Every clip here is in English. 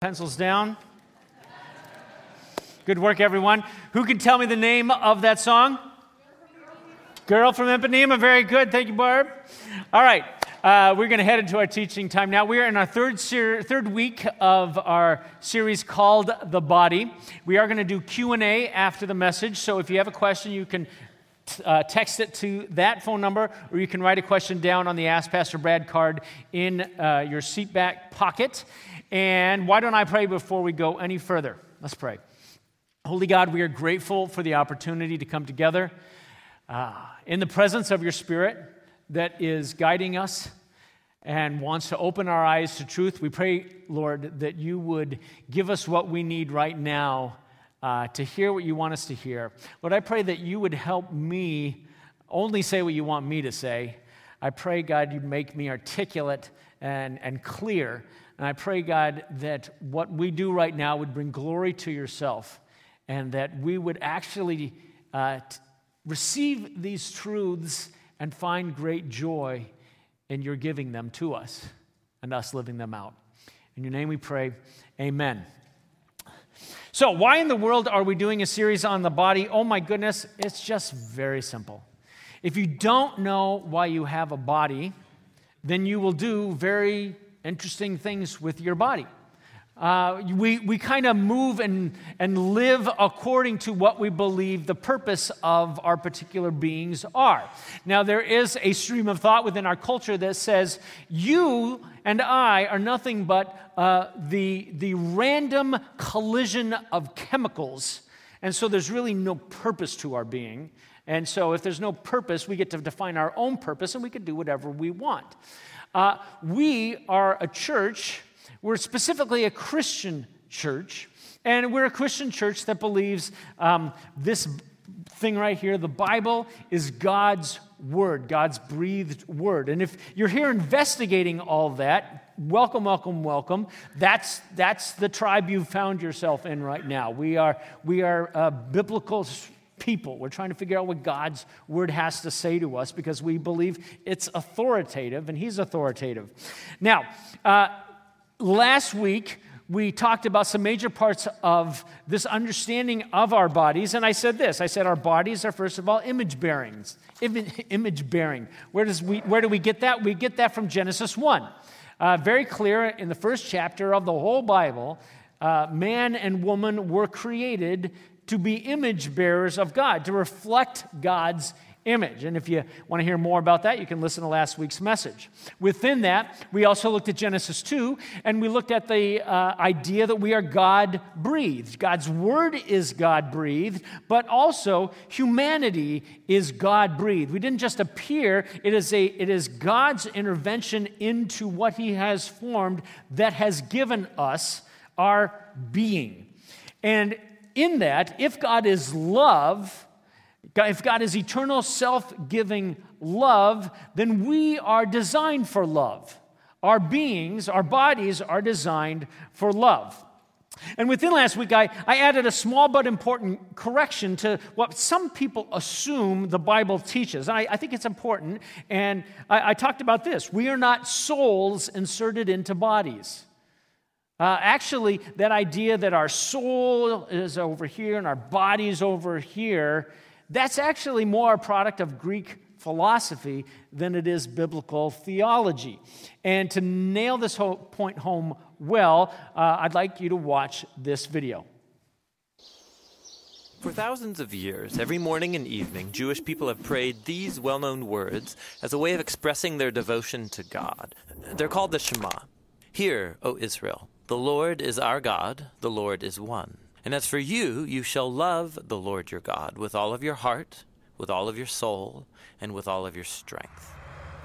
Pencils down. Good work, everyone. Who can tell me the name of that song? Girl from Ipanema. Very good. Thank you, Barb. All right. Uh, we're going to head into our teaching time now. We are in our third, ser- third week of our series called The Body. We are going to do Q&A after the message. So if you have a question, you can uh, text it to that phone number, or you can write a question down on the Ask Pastor Brad card in uh, your seat back pocket. And why don't I pray before we go any further? Let's pray. Holy God, we are grateful for the opportunity to come together uh, in the presence of your Spirit that is guiding us and wants to open our eyes to truth. We pray, Lord, that you would give us what we need right now uh, to hear what you want us to hear. Lord, I pray that you would help me only say what you want me to say. I pray, God, you'd make me articulate and, and clear and I pray, God, that what we do right now would bring glory to yourself and that we would actually uh, t- receive these truths and find great joy in your giving them to us and us living them out. In your name we pray, amen. So, why in the world are we doing a series on the body? Oh my goodness, it's just very simple. If you don't know why you have a body, then you will do very interesting things with your body. Uh, we we kind of move and, and live according to what we believe the purpose of our particular beings are. Now, there is a stream of thought within our culture that says you and I are nothing but uh, the, the random collision of chemicals. And so there's really no purpose to our being. And so, if there's no purpose, we get to define our own purpose and we can do whatever we want. Uh, we are a church, we're specifically a Christian church, and we're a Christian church that believes um, this thing right here the Bible is God's word, God's breathed word. And if you're here investigating all that, welcome, welcome, welcome. That's, that's the tribe you've found yourself in right now. We are, we are uh, biblical people. We're trying to figure out what God's word has to say to us because we believe it's authoritative and He's authoritative. Now, uh, last week, we talked about some major parts of this understanding of our bodies. And I said this I said, our bodies are, first of all, image bearings. Image bearing. Where, does we, where do we get that? We get that from Genesis 1. Uh, very clear in the first chapter of the whole Bible, uh, man and woman were created to be image bearers of God, to reflect God's image. And if you want to hear more about that, you can listen to last week's message. Within that, we also looked at Genesis 2, and we looked at the uh, idea that we are God breathed. God's word is God breathed, but also humanity is God breathed. We didn't just appear, it is, a, it is God's intervention into what He has formed that has given us our being. And in that, if God is love, if God is eternal, self giving love, then we are designed for love. Our beings, our bodies are designed for love. And within last week, I, I added a small but important correction to what some people assume the Bible teaches. I, I think it's important. And I, I talked about this we are not souls inserted into bodies. Uh, actually, that idea that our soul is over here and our body's over here, that's actually more a product of Greek philosophy than it is biblical theology. And to nail this point home well, uh, I'd like you to watch this video. For thousands of years, every morning and evening, Jewish people have prayed these well known words as a way of expressing their devotion to God. They're called the Shema. Hear, O Israel, the Lord is our God, the Lord is one. And as for you, you shall love the Lord your God with all of your heart, with all of your soul, and with all of your strength.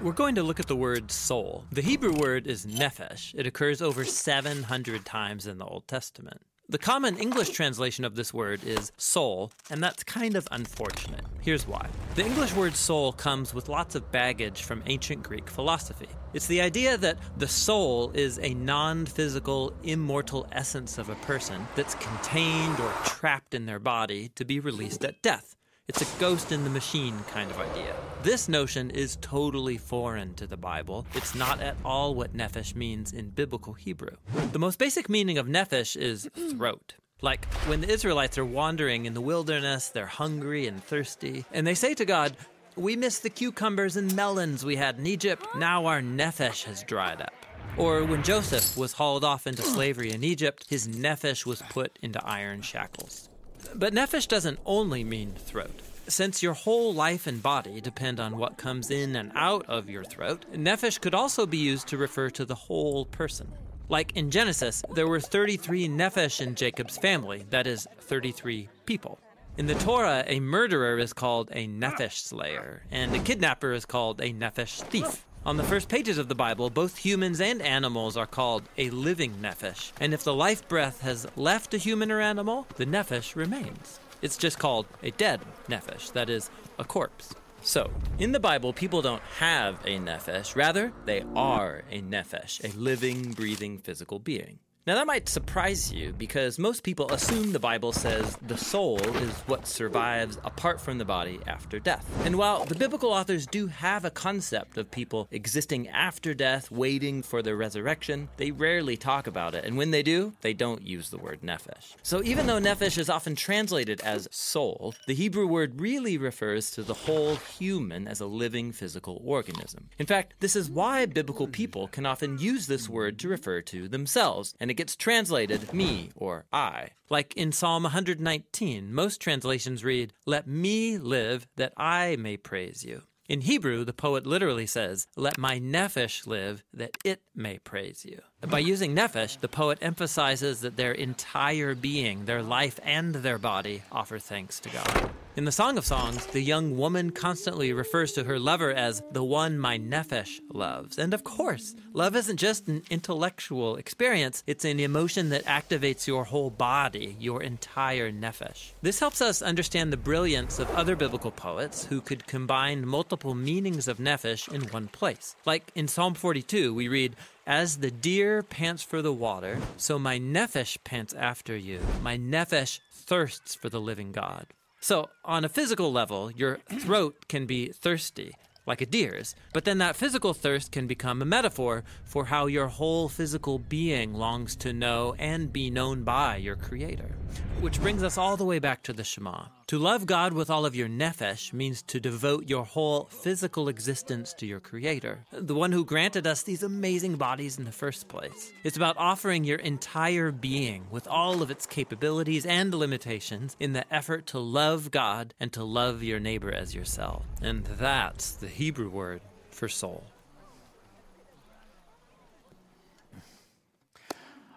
We're going to look at the word soul. The Hebrew word is nephesh. It occurs over 700 times in the Old Testament. The common English translation of this word is soul, and that's kind of unfortunate. Here's why. The English word soul comes with lots of baggage from ancient Greek philosophy. It's the idea that the soul is a non physical, immortal essence of a person that's contained or trapped in their body to be released at death. It's a ghost in the machine kind of idea. This notion is totally foreign to the Bible. It's not at all what nephesh means in biblical Hebrew. The most basic meaning of nephesh is throat. Like when the Israelites are wandering in the wilderness, they're hungry and thirsty, and they say to God, We miss the cucumbers and melons we had in Egypt. Now our nephesh has dried up. Or when Joseph was hauled off into slavery in Egypt, his nephesh was put into iron shackles. But nephesh doesn't only mean throat. Since your whole life and body depend on what comes in and out of your throat, nephesh could also be used to refer to the whole person. Like in Genesis, there were 33 nephesh in Jacob's family, that is, 33 people. In the Torah, a murderer is called a nephesh slayer, and a kidnapper is called a nephesh thief. On the first pages of the Bible, both humans and animals are called a living nephesh, and if the life breath has left a human or animal, the nephesh remains. It's just called a dead nephesh, that is, a corpse. So, in the Bible, people don't have a nephesh, rather, they are a nephesh, a living, breathing physical being. Now, that might surprise you because most people assume the Bible says the soul is what survives apart from the body after death. And while the biblical authors do have a concept of people existing after death, waiting for their resurrection, they rarely talk about it. And when they do, they don't use the word nephesh. So even though nephesh is often translated as soul, the Hebrew word really refers to the whole human as a living physical organism. In fact, this is why biblical people can often use this word to refer to themselves. And it gets translated me or I. Like in Psalm 119, most translations read, Let me live that I may praise you. In Hebrew, the poet literally says, Let my nephesh live that it may praise you. By using nephesh, the poet emphasizes that their entire being, their life and their body, offer thanks to God. In the Song of Songs, the young woman constantly refers to her lover as the one my nephesh loves. And of course, love isn't just an intellectual experience, it's an emotion that activates your whole body, your entire nephesh. This helps us understand the brilliance of other biblical poets who could combine multiple meanings of nephesh in one place. Like in Psalm 42, we read, as the deer pants for the water, so my nephesh pants after you. My nephesh thirsts for the living God. So, on a physical level, your throat can be thirsty, like a deer's, but then that physical thirst can become a metaphor for how your whole physical being longs to know and be known by your Creator. Which brings us all the way back to the Shema. To love God with all of your nephesh means to devote your whole physical existence to your Creator, the one who granted us these amazing bodies in the first place. It's about offering your entire being with all of its capabilities and limitations in the effort to love God and to love your neighbor as yourself. And that's the Hebrew word for soul.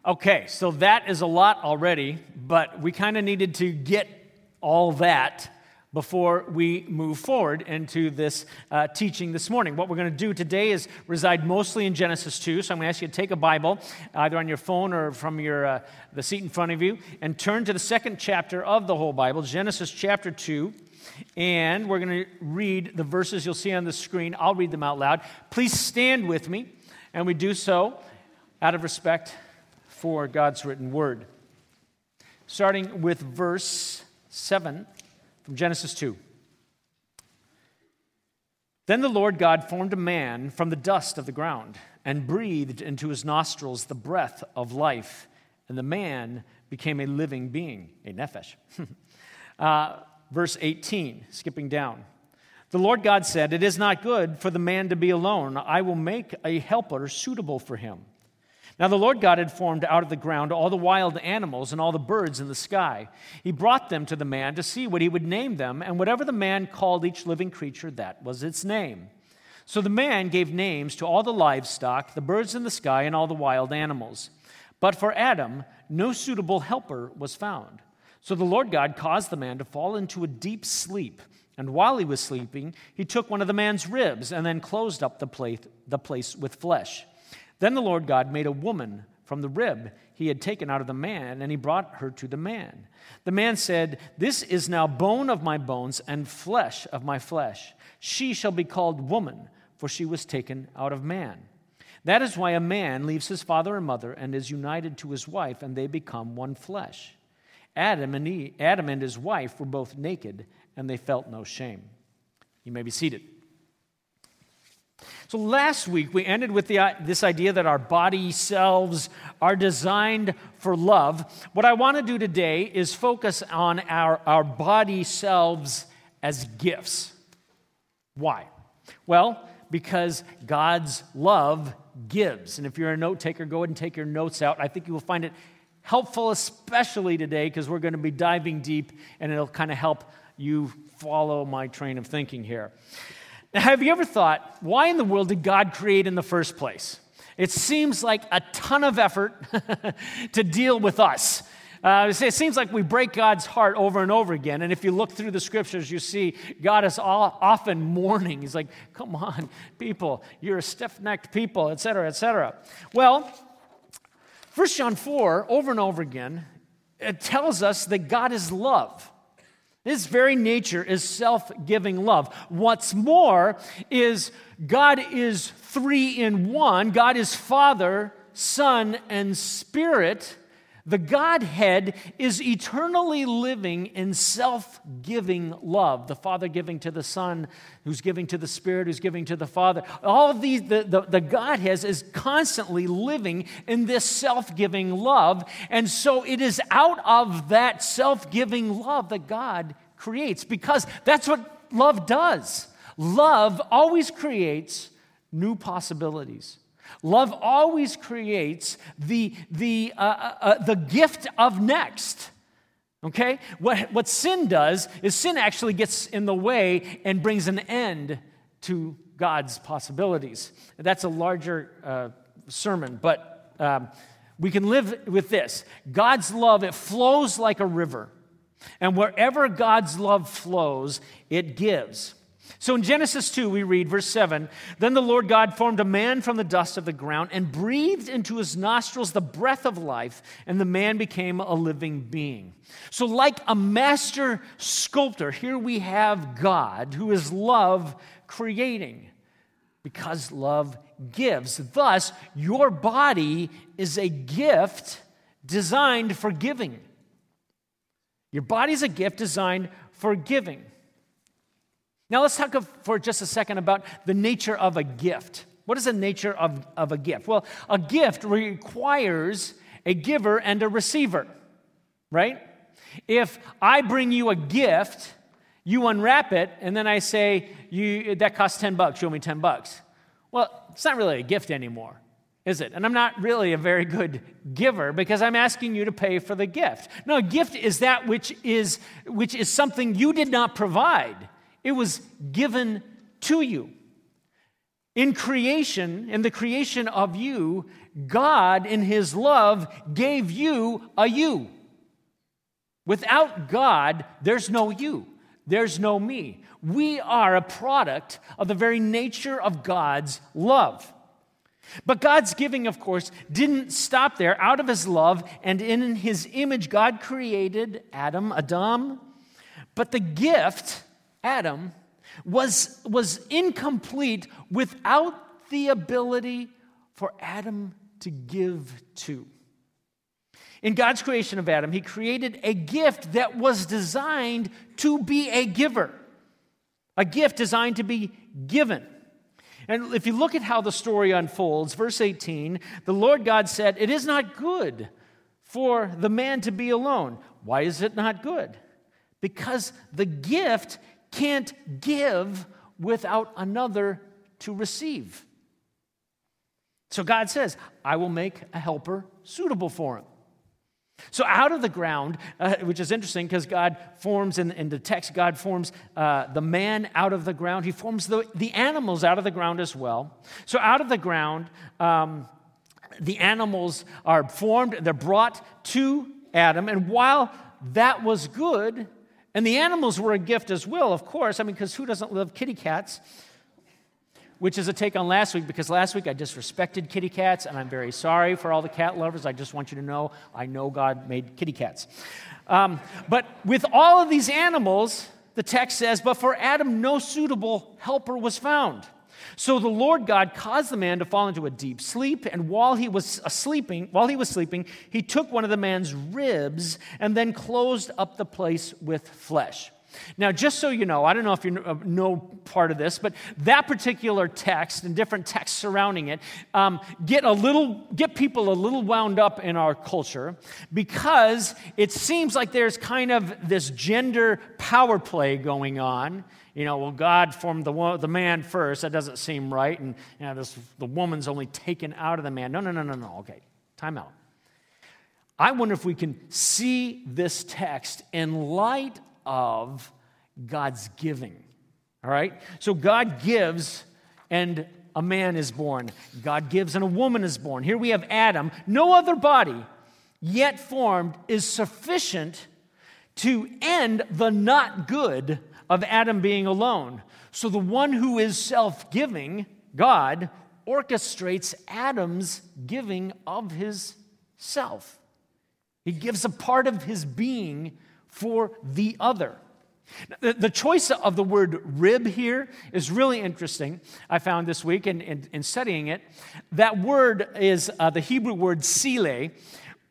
Okay, so that is a lot already, but we kind of needed to get all that before we move forward into this uh, teaching this morning. What we're going to do today is reside mostly in Genesis 2. So I'm going to ask you to take a Bible, either on your phone or from your, uh, the seat in front of you, and turn to the second chapter of the whole Bible, Genesis chapter 2. And we're going to read the verses you'll see on the screen. I'll read them out loud. Please stand with me, and we do so out of respect for God's written word. Starting with verse 7 from Genesis 2. Then the Lord God formed a man from the dust of the ground and breathed into his nostrils the breath of life, and the man became a living being, a nephesh. uh, verse 18, skipping down. The Lord God said, It is not good for the man to be alone. I will make a helper suitable for him. Now the Lord God had formed out of the ground all the wild animals and all the birds in the sky. He brought them to the man to see what he would name them, and whatever the man called each living creature, that was its name. So the man gave names to all the livestock, the birds in the sky, and all the wild animals. But for Adam, no suitable helper was found. So the Lord God caused the man to fall into a deep sleep. And while he was sleeping, he took one of the man's ribs and then closed up the place, with flesh. Then the Lord God made a woman from the rib he had taken out of the man, and he brought her to the man. The man said, This is now bone of my bones and flesh of my flesh. She shall be called woman, for she was taken out of man. That is why a man leaves his father and mother and is united to his wife, and they become one flesh. Adam and, Eve, Adam and his wife were both naked, and they felt no shame. You may be seated. So last week we ended with the, uh, this idea that our body selves are designed for love. What I want to do today is focus on our, our body selves as gifts. Why? Well, because God's love gives. And if you're a note taker, go ahead and take your notes out. I think you will find it helpful, especially today, because we're going to be diving deep and it'll kind of help you follow my train of thinking here. Now, have you ever thought, why in the world did God create in the first place? It seems like a ton of effort to deal with us. Uh, it seems like we break God's heart over and over again. And if you look through the scriptures, you see God is all, often mourning. He's like, come on, people, you're a stiff necked people, et cetera, et cetera. Well, 1 John 4, over and over again, it tells us that God is love. His very nature is self giving love. What's more is God is three in one God is Father, Son, and Spirit. The Godhead is eternally living in self giving love. The Father giving to the Son, who's giving to the Spirit, who's giving to the Father. All of these, the, the, the Godhead is constantly living in this self giving love. And so it is out of that self giving love that God creates, because that's what love does. Love always creates new possibilities. Love always creates the, the, uh, uh, uh, the gift of next. Okay? What, what sin does is sin actually gets in the way and brings an end to God's possibilities. That's a larger uh, sermon, but um, we can live with this. God's love, it flows like a river. And wherever God's love flows, it gives. So in Genesis 2, we read, verse 7 Then the Lord God formed a man from the dust of the ground and breathed into his nostrils the breath of life, and the man became a living being. So, like a master sculptor, here we have God, who is love creating, because love gives. Thus, your body is a gift designed for giving. Your body is a gift designed for giving. Now, let's talk for just a second about the nature of a gift. What is the nature of, of a gift? Well, a gift requires a giver and a receiver, right? If I bring you a gift, you unwrap it, and then I say, you, that costs 10 bucks, show me 10 bucks. Well, it's not really a gift anymore, is it? And I'm not really a very good giver because I'm asking you to pay for the gift. No, a gift is that which is, which is something you did not provide. It was given to you. In creation, in the creation of you, God, in His love, gave you a you. Without God, there's no you, there's no me. We are a product of the very nature of God's love. But God's giving, of course, didn't stop there. Out of His love and in His image, God created Adam, Adam. But the gift Adam, was, was incomplete without the ability for Adam to give to. In God's creation of Adam, He created a gift that was designed to be a giver, a gift designed to be given. And if you look at how the story unfolds, verse 18, the Lord God said, It is not good for the man to be alone. Why is it not good? Because the gift can't give without another to receive. So God says, I will make a helper suitable for him. So out of the ground, uh, which is interesting because God forms in, in, the text, God forms uh, the man out of the ground. He forms the, the animals out of the ground as well. So out of the ground, um, the animals are formed, they're brought to Adam. And while that was good, and the animals were a gift as well, of course. I mean, because who doesn't love kitty cats? Which is a take on last week, because last week I disrespected kitty cats, and I'm very sorry for all the cat lovers. I just want you to know I know God made kitty cats. Um, but with all of these animals, the text says, but for Adam, no suitable helper was found. So the Lord God caused the man to fall into a deep sleep, and while he was sleeping, while he was sleeping, he took one of the man's ribs and then closed up the place with flesh. Now, just so you know, I don't know if you know part of this, but that particular text and different texts surrounding it um, get a little, get people a little wound up in our culture because it seems like there's kind of this gender power play going on you know, well, God formed the, the man first. That doesn't seem right. And you know, this, the woman's only taken out of the man. No, no, no, no, no. Okay, time out. I wonder if we can see this text in light of God's giving. All right? So God gives, and a man is born. God gives, and a woman is born. Here we have Adam. No other body yet formed is sufficient to end the not good of Adam being alone. So the one who is self giving, God, orchestrates Adam's giving of his self. He gives a part of his being for the other. The, choice of the word rib here is really interesting. I found this week in, in, in studying it. That word is uh, the Hebrew word sile,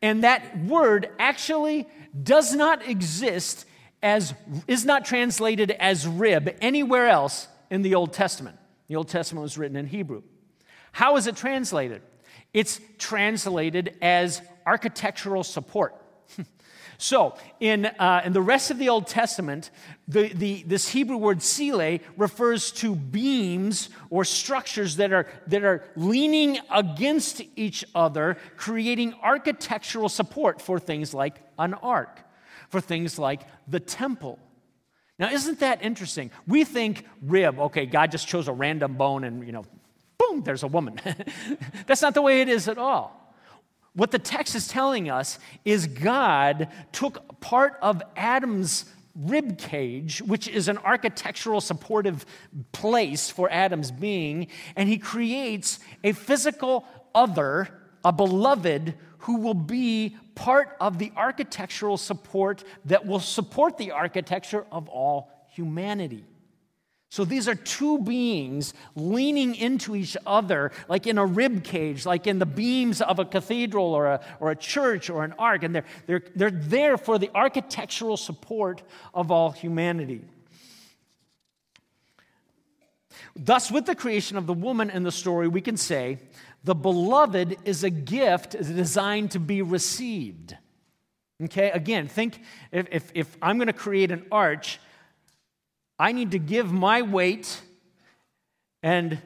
and that word actually does not exist as is not translated as rib anywhere else in the Old Testament. The Old Testament was written in Hebrew. How is it translated? It's translated as architectural support. so, in, uh, in the rest of the Old Testament, the, the, this Hebrew word sile refers to beams or structures that are, that are leaning against each other, creating architectural support for things like an ark for things like the temple. Now, isn't that interesting? We think rib, okay, God just chose a random bone and, you know, boom, there's a woman. That's not the way it is at all. What the text is telling us is God took part of Adam's rib cage, which is an architectural supportive place for Adam's being, and he creates a physical other, a beloved, who will be part of the architectural support that will support the architecture of all humanity. So these are two beings leaning into each other, like in a rib cage, like in the beams of a cathedral or a, or a church or an ark. And they're, they're, they're there for the architectural support of all humanity. Thus, with the creation of the woman in the story, we can say the beloved is a gift designed to be received. Okay, again, think if, if, if I'm going to create an arch, I need to give my weight, and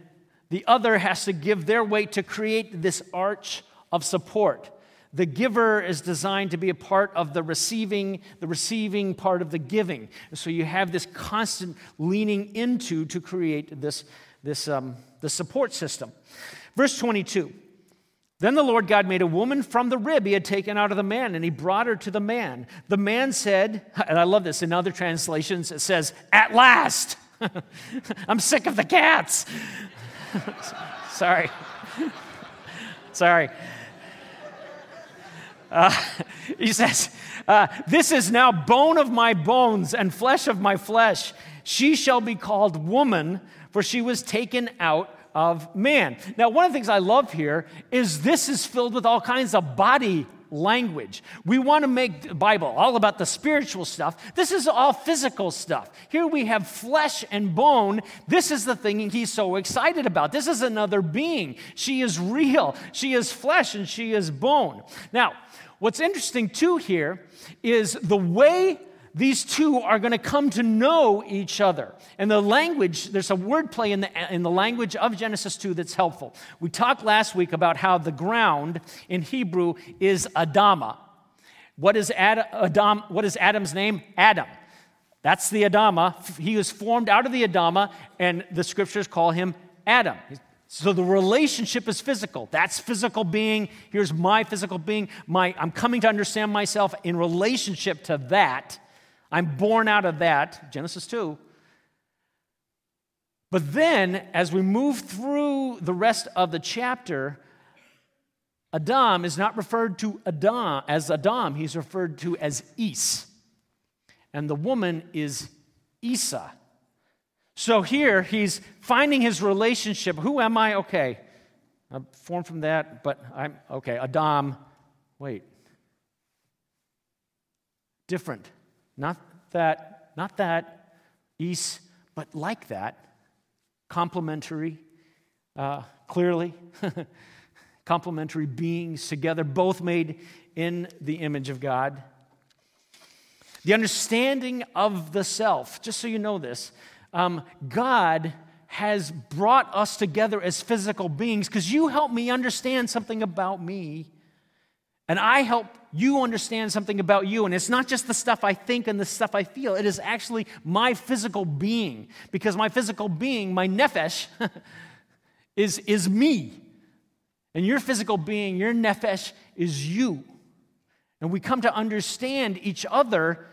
the other has to give their weight to create this arch of support. The giver is designed to be a part of the receiving, the receiving part of the giving. So you have this constant leaning into to create this, this, um, the support system. Verse 22 Then the Lord God made a woman from the rib he had taken out of the man, and he brought her to the man. The man said, and I love this, in other translations it says, At last! I'm sick of the cats. Sorry. Sorry. Uh, he says, uh, This is now bone of my bones and flesh of my flesh. She shall be called woman, for she was taken out of man. Now, one of the things I love here is this is filled with all kinds of body language. We want to make the Bible all about the spiritual stuff. This is all physical stuff. Here we have flesh and bone. This is the thing he's so excited about. This is another being. She is real. She is flesh and she is bone. Now, what's interesting too here is the way these two are going to come to know each other. And the language, there's a wordplay in the, in the language of Genesis 2 that's helpful. We talked last week about how the ground in Hebrew is Adama. What is, Ad, Adam, what is Adam's name? Adam. That's the Adama. He was formed out of the Adama, and the scriptures call him Adam. So the relationship is physical. That's physical being. Here's my physical being. My, I'm coming to understand myself in relationship to that. I'm born out of that, Genesis 2. But then, as we move through the rest of the chapter, Adam is not referred to Adam as Adam, he's referred to as Ish. And the woman is Isha. So here he's finding his relationship. Who am I? Okay. I'm formed from that, but I'm okay. Adam. Wait. Different. Not that, not that, Ish, but like that. Complementary, uh, clearly. Complementary beings together, both made in the image of God. The understanding of the self, just so you know this, um, God has brought us together as physical beings because you help me understand something about me, and I help you understand something about you. And it's not just the stuff I think and the stuff I feel, it is actually my physical being because my physical being, my nephesh, is, is me. And your physical being, your nephesh, is you. And we come to understand each other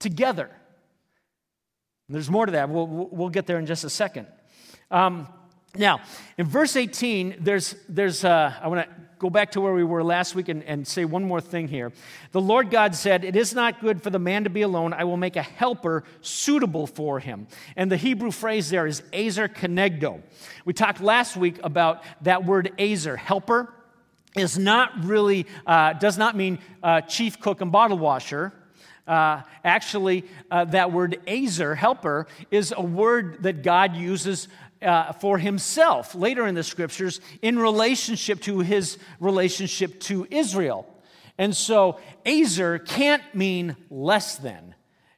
together. There's more to that. We'll, we'll get there in just a second. Um, now, in verse 18, there's, there's uh, I want to go back to where we were last week and, and say one more thing here. The Lord God said, It is not good for the man to be alone. I will make a helper suitable for him. And the Hebrew phrase there is ezer Kenegdo. We talked last week about that word ezer, helper, is not really, uh, does not mean uh, chief cook and bottle washer. Uh, actually, uh, that word ezer, helper, is a word that God uses uh, for himself later in the scriptures in relationship to his relationship to Israel. And so, Ezer can't mean less than.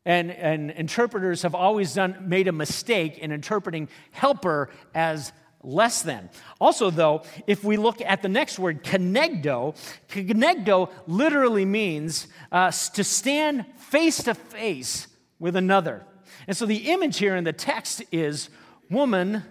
And, and interpreters have always done, made a mistake in interpreting helper as less than. Also, though, if we look at the next word, kenegdo, kenegdo literally means uh, to stand face to face with another. And so the image here in the text is woman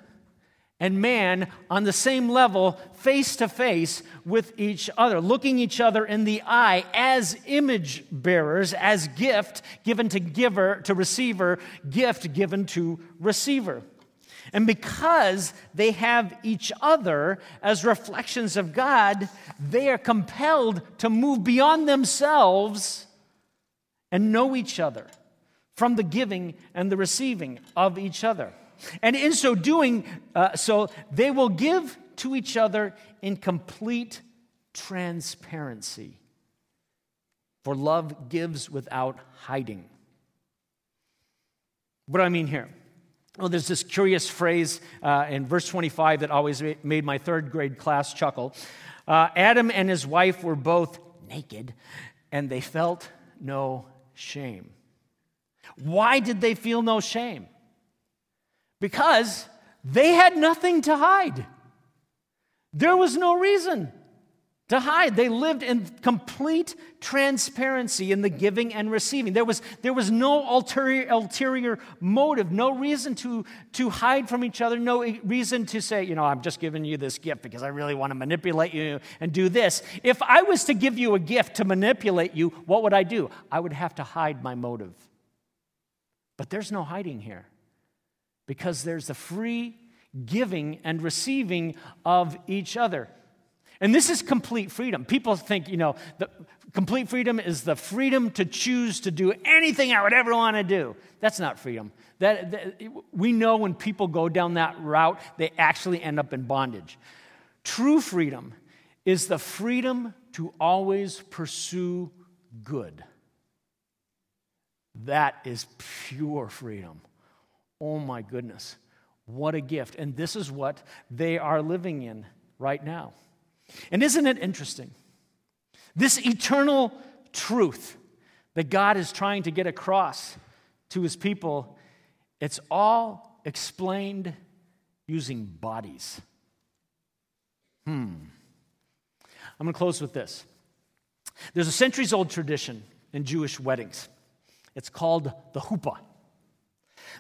and man on the same level, face to face with each other, looking each other in the eye as image bearers, as gift given to giver, to receiver, gift given to receiver. And because they have each other as reflections of God, they are compelled to move beyond themselves and know each other from the giving and the receiving of each other. And in so doing, uh, so they will give to each other in complete transparency. For love gives without hiding. What do I mean here? Well, there's this curious phrase uh, in verse 25 that always made my third grade class chuckle. Uh, Adam and his wife were both naked, and they felt no shame. Why did they feel no shame? Because they had nothing to hide. There was no reason to hide. They lived in complete transparency in the giving and receiving. There was, there was no ulterior, ulterior motive, no reason to, to hide from each other, no reason to say, you know, I'm just giving you this gift because I really want to manipulate you and do this. If I was to give you a gift to manipulate you, what would I do? I would have to hide my motive. But there's no hiding here because there's the free giving and receiving of each other. And this is complete freedom. People think, you know, the complete freedom is the freedom to choose to do anything I would ever want to do. That's not freedom. That, that, we know when people go down that route, they actually end up in bondage. True freedom is the freedom to always pursue good. That is pure freedom. Oh my goodness. What a gift. And this is what they are living in right now. And isn't it interesting? This eternal truth that God is trying to get across to his people, it's all explained using bodies. Hmm. I'm going to close with this. There's a centuries old tradition in Jewish weddings. It's called the huppah.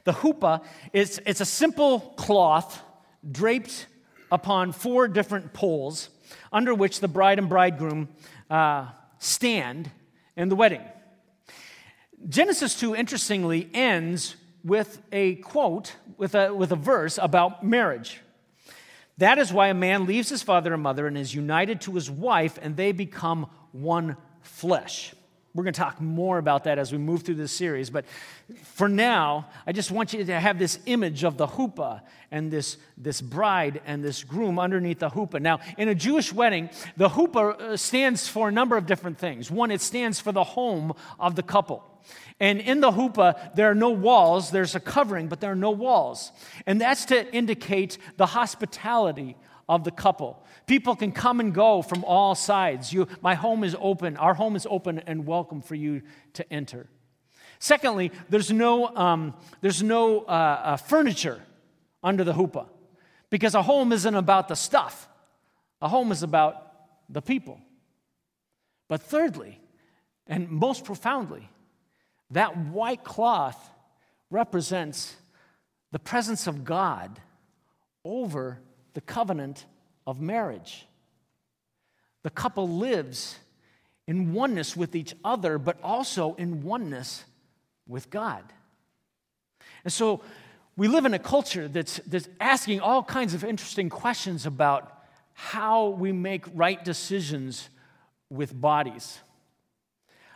The huppah is it's a simple cloth draped upon four different poles under which the bride and bridegroom uh, stand in the wedding. Genesis 2, interestingly, ends with a quote, with a, with a verse about marriage. That is why a man leaves his father and mother and is united to his wife, and they become one flesh. We're going to talk more about that as we move through this series. But for now, I just want you to have this image of the huppah and this, this bride and this groom underneath the huppah. Now, in a Jewish wedding, the huppah uh, stands for a number of different things. One, it stands for the home of the couple. And in the huppah, there are no walls. There's a covering, but there are no walls. And that's to indicate the hospitality of the couple. People can come and go from all sides. You, my home is open. Our home is open and welcome for you to enter. Secondly, there's no, um, there's no uh, uh, furniture under the hoopah because a home isn't about the stuff, a home is about the people. But thirdly, and most profoundly, that white cloth represents the presence of God over the covenant of marriage. The couple lives in oneness with each other, but also in oneness with God. And so we live in a culture that's, that's asking all kinds of interesting questions about how we make right decisions with bodies.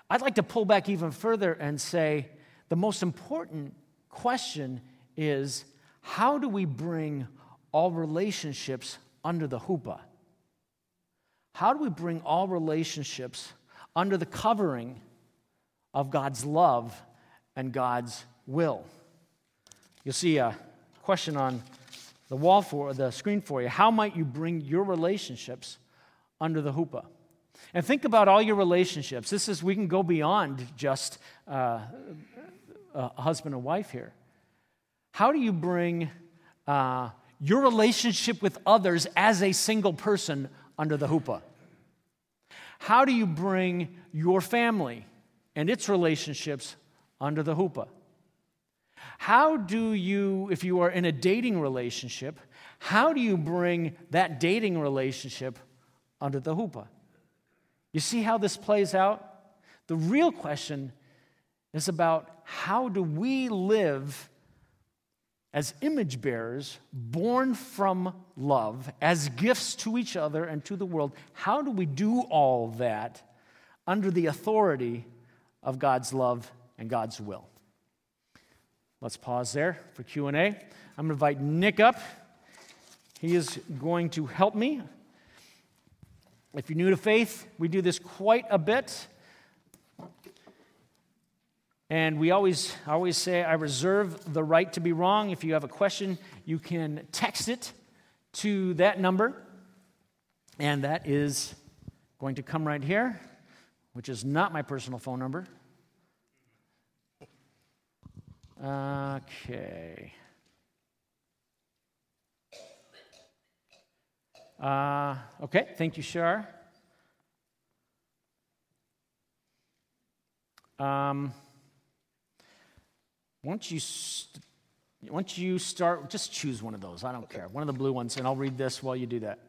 I'd like to pull back even further and say the most important question is how do we bring all relationships under the hoopah? How do we bring all relationships under the covering of God's love and God's will? You'll see a question on the wall for the screen for you. How might you bring your relationships under the hoopah? And think about all your relationships. This is, we can go beyond just uh, a husband and wife here. How do you bring uh, your relationship with others as a single person under the hoopah? How do you bring your family and its relationships under the hoopah? How do you, if you are in a dating relationship, how do you bring that dating relationship under the hoopah? You see how this plays out? The real question is about how do we live as image bearers, born from love, as gifts to each other and to the world. How do we do all that under the authority of God's love and God's will? Let's pause there for Q&A. I'm going to invite Nick up. He is going to help me if you're new to faith, we do this quite a bit. And we always, always say, I reserve the right to be wrong. If you have a question, you can text it to that number. And that is going to come right here, which is not my personal phone number. Okay. Uh, okay, thank you, Shar. Um, once you, st- once you start, just choose one of those. I don't care. One of the blue ones, and I'll read this while you do that.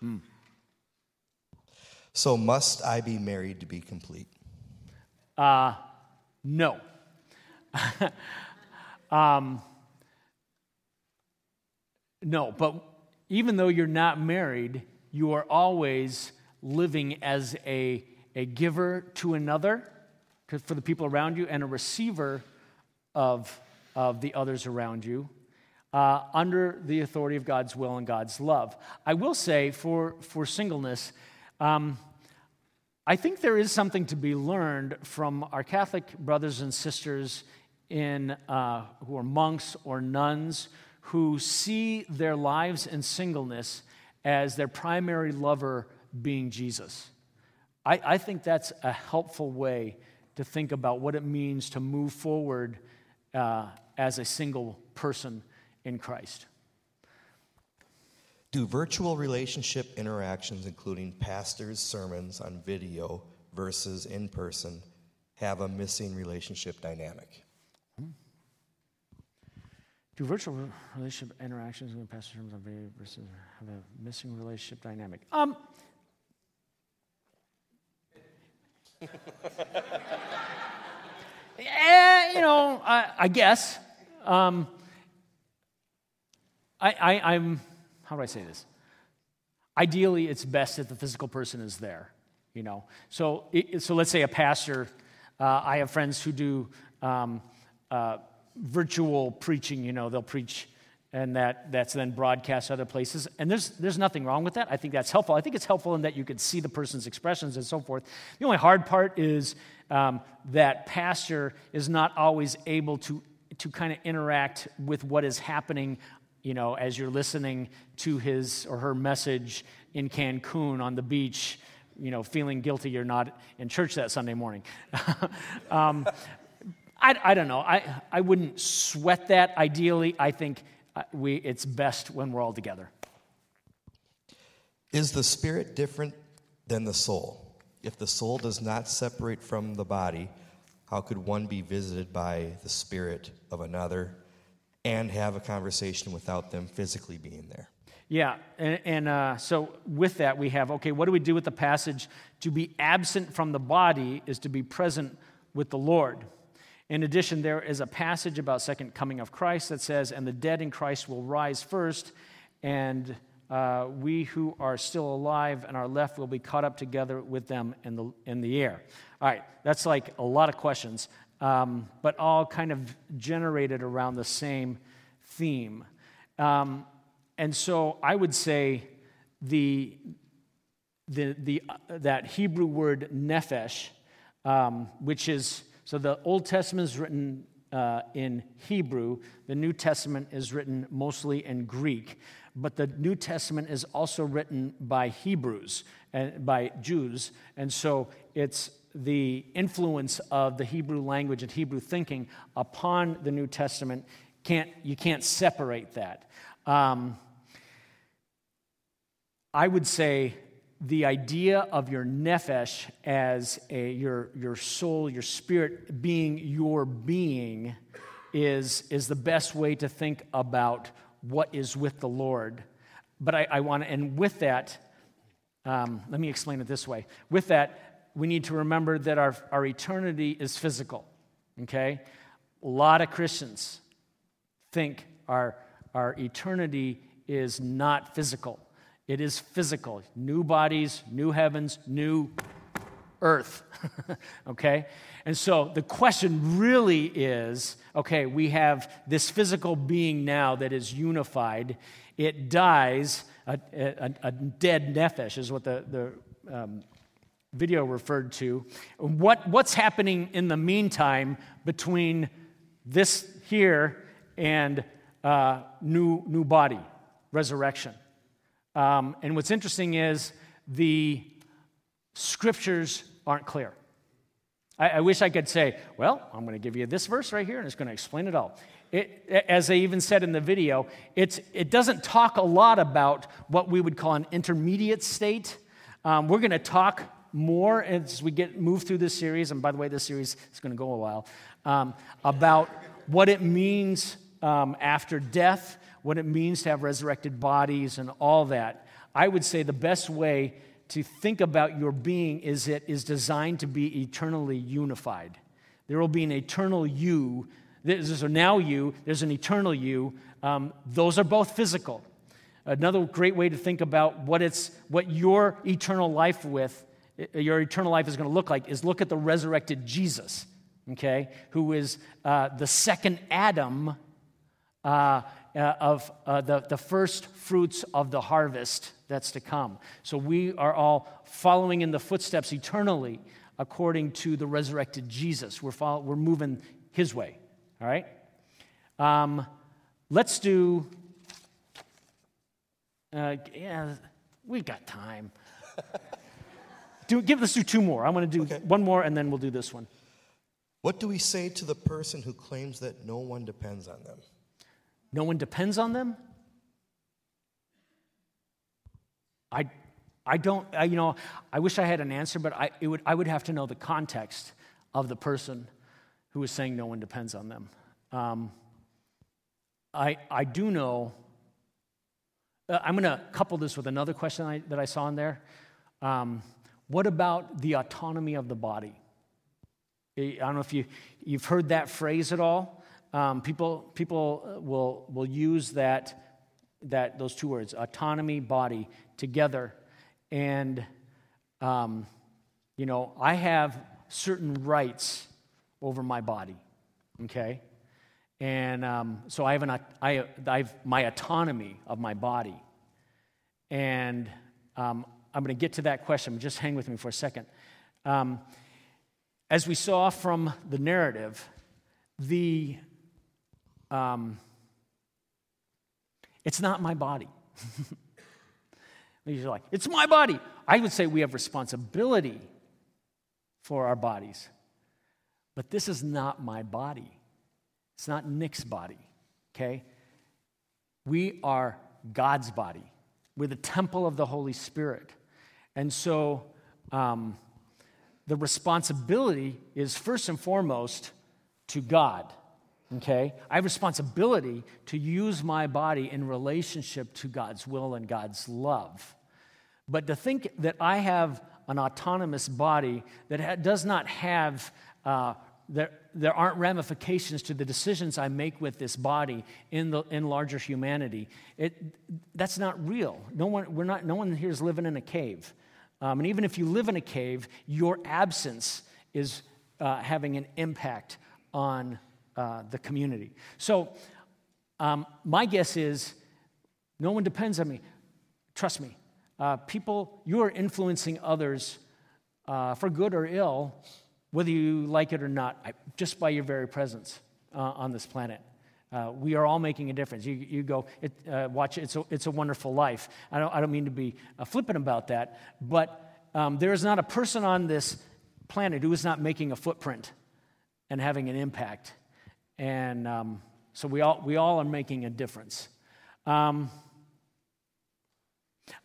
Hmm. So, must I be married to be complete? Uh, no. um, no, but even though you're not married, you are always living as a, a giver to another for the people around you and a receiver of, of the others around you uh, under the authority of God's will and God's love. I will say for, for singleness, um, I think there is something to be learned from our Catholic brothers and sisters in, uh, who are monks or nuns who see their lives in singleness as their primary lover being Jesus. I, I, think that's a helpful way to think about what it means to move forward uh, as a single person in Christ. Do virtual relationship interactions, including pastors' sermons on video versus in person, have a missing relationship dynamic? Do virtual relationship interactions with pastor terms on video versus have a missing relationship dynamic? Um. Yeah, you know, I, I guess. Um, I, I, I'm, how do I say this? Ideally, it's best if the physical person is there. you know. So, it, so let's say a pastor, uh, I have friends who do um, uh, virtual preaching, you know, they'll preach and that, that's then broadcast other places. And there's, there's nothing wrong with that. I think that's helpful. I think it's helpful in that you can see the person's expressions and so forth. The only hard part is um, that pastor is not always able to, to kind of interact with what is happening, you know, as you're listening to his or her message in Cancun on the beach, you know, feeling guilty you're not in church that Sunday morning. um, I, I don't know. I, I wouldn't sweat that ideally. I think we, it's best when we're all together. Is the spirit different than the soul? If the soul does not separate from the body, how could one be visited by the spirit of another and have a conversation without them physically being there? Yeah, and, and uh, so with that, we have okay, what do we do with the passage? To be absent from the body is to be present with the Lord. In addition, there is a passage about second coming of Christ that says, "And the dead in Christ will rise first, and uh, we who are still alive and are left will be caught up together with them in the in the air." All right, that's like a lot of questions, um, but all kind of generated around the same theme. Um, and so, I would say the the, the, uh, that Hebrew word nephesh, um, which is so the Old Testament is written uh, in Hebrew, the New Testament is written mostly in Greek, but the New Testament is also written by Hebrews and by Jews, and so it's the influence of the Hebrew language and Hebrew thinking upon the New Testament. Can't, you can't separate that. Um, I would say the idea of your nephesh as a, your, your soul, your spirit being your being is, is the best way to think about what is with the Lord. But I, I want to, and with that, um, let me explain it this way. With that, we need to remember that our, our eternity is physical, okay? A lot of Christians think our, our eternity is not physical. It is physical. New bodies, new heavens, new earth. okay? And so the question really is okay, we have this physical being now that is unified. It dies, a, a, a dead nephesh is what the, the um, video referred to. What, what's happening in the meantime between this here and uh, new, new body, resurrection? Um, and what's interesting is the scriptures aren't clear. I, I wish I could say, well, I'm going to give you this verse right here and it's going to explain it all. It, as I even said in the video, it doesn't talk a lot about what we would call an intermediate state. Um, we're going to talk more as we get move through this series, and by the way, this series is going to go a while, um, about what it means um, after death what it means to have resurrected bodies and all that. I would say the best way to think about your being is it is designed to be eternally unified. There will be an eternal you. There's a now you, there's an eternal you. Um, those are both physical. Another great way to think about what, it's, what your eternal life with, your eternal life is going to look like is look at the resurrected Jesus, okay, who is uh, the second Adam uh, of uh, the, the first fruits of the harvest that's to come. So we are all following in the footsteps eternally according to the resurrected Jesus. We're, follow, we're moving his way, all right? Um, let's do, uh, yeah, we've got time. do, give us do two more. I'm going to do okay. one more and then we'll do this one. What do we say to the person who claims that no one depends on them? No one depends on them? I, I don't, I, you know, I wish I had an answer, but I, it would, I would have to know the context of the person who is saying no one depends on them. Um, I, I do know, uh, I'm going to couple this with another question I, that I saw in there. Um, what about the autonomy of the body? I don't know if you, you've heard that phrase at all. Um, people people uh, will, will use that, that, those two words, autonomy, body, together. And um, you know, I have certain rights over my body, okay? And um, so I have, an, I, I have my autonomy of my body. And um, I'm going to get to that question, just hang with me for a second. Um, as we saw from the narrative, the um, it's not my body. You're like, it's my body. I would say we have responsibility for our bodies. But this is not my body. It's not Nick's body, okay? We are God's body. We're the temple of the Holy Spirit. And so um, the responsibility is first and foremost to God. Okay? I have responsibility to use my body in relationship to God's will and God's love. But to think that I have an autonomous body that does not have, uh, there, there aren't ramifications to the decisions I make with this body in, the, in larger humanity, it, that's not real. No one, we're not, no one here is living in a cave. Um, and even if you live in a cave, your absence is uh, having an impact on uh, the community. So, um, my guess is no one depends on me. Trust me. Uh, people, you are influencing others uh, for good or ill, whether you like it or not, just by your very presence uh, on this planet. Uh, we are all making a difference. You, you go, it, uh, watch It's a, it's a Wonderful Life. I don't, I don't mean to be uh, flippant about that, but um, there is not a person on this planet who is not making a footprint and having an impact. And um, so we all, we all are making a difference. Um,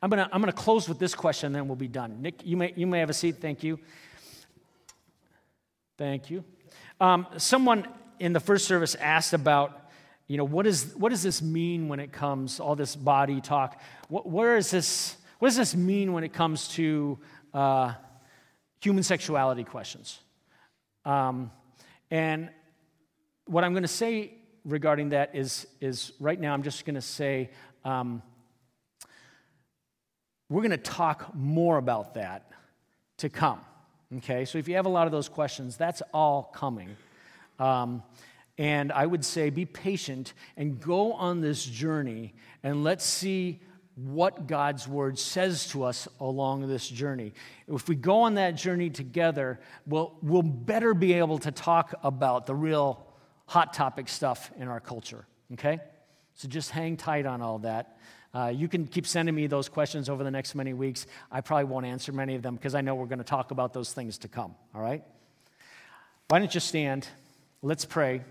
I'm going to I'm gonna close with this question, then we'll be done. Nick, you may, you may have a seat. Thank you. Thank you. Um, someone in the first service asked about, you know, what, is, what does this mean when it comes, all this body talk? What, where is this, what does this mean when it comes to uh, human sexuality questions? Um, and what I'm going to say regarding that is, is right now, I'm just going to say um, we're going to talk more about that to come. Okay, so if you have a lot of those questions, that's all coming. Um, and I would say be patient and go on this journey and let's see what God's word says to us along this journey. If we go on that journey together, we'll, we'll better be able to talk about the real hot topic stuff in our culture, okay? So just hang tight on all that. Uh, you can keep sending me those questions over the next many weeks. I probably won't answer many of them because I know we're going to talk about those things to come, all right? Why don't you stand? Let's pray.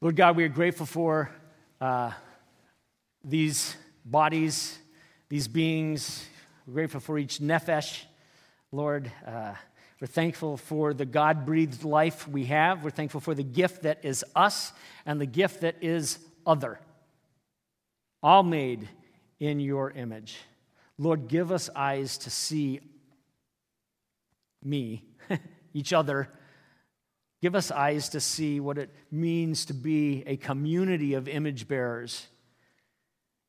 Lord God, we are grateful for uh, these bodies, these beings. We're grateful for each nephesh Lord, uh, we're thankful for the God breathed life we have. We're thankful for the gift that is us and the gift that is other, all made in your image. Lord, give us eyes to see me, each other. Give us eyes to see what it means to be a community of image bearers.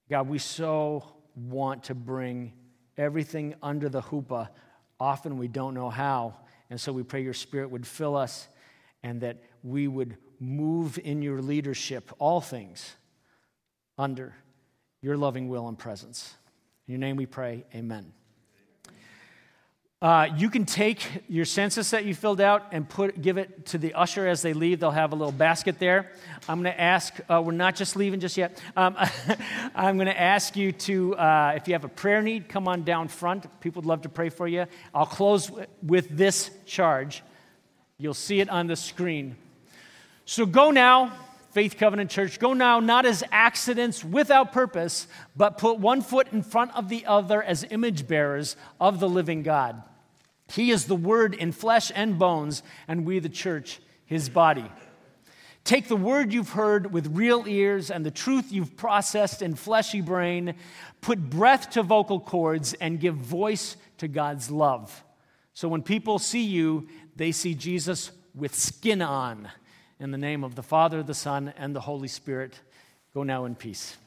God, we so want to bring everything under the chuppah Often we don't know how. And so we pray your spirit would fill us and that we would move in your leadership, all things, under your loving will and presence. In your name we pray, amen. Uh, you can take your census that you filled out and put, give it to the usher as they leave. They'll have a little basket there. I'm going to ask, uh, we're not just leaving just yet. Um, I'm going to ask you to, uh, if you have a prayer need, come on down front. People would love to pray for you. I'll close with this charge. You'll see it on the screen. So go now Faith Covenant Church, go now not as accidents without purpose, but put one foot in front of the other as image bearers of the living God. He is the Word in flesh and bones, and we, the church, his body. Take the word you've heard with real ears and the truth you've processed in fleshy brain, put breath to vocal cords, and give voice to God's love. So when people see you, they see Jesus with skin on in the name of the Father, the Son, and the Holy Spirit, go now in peace.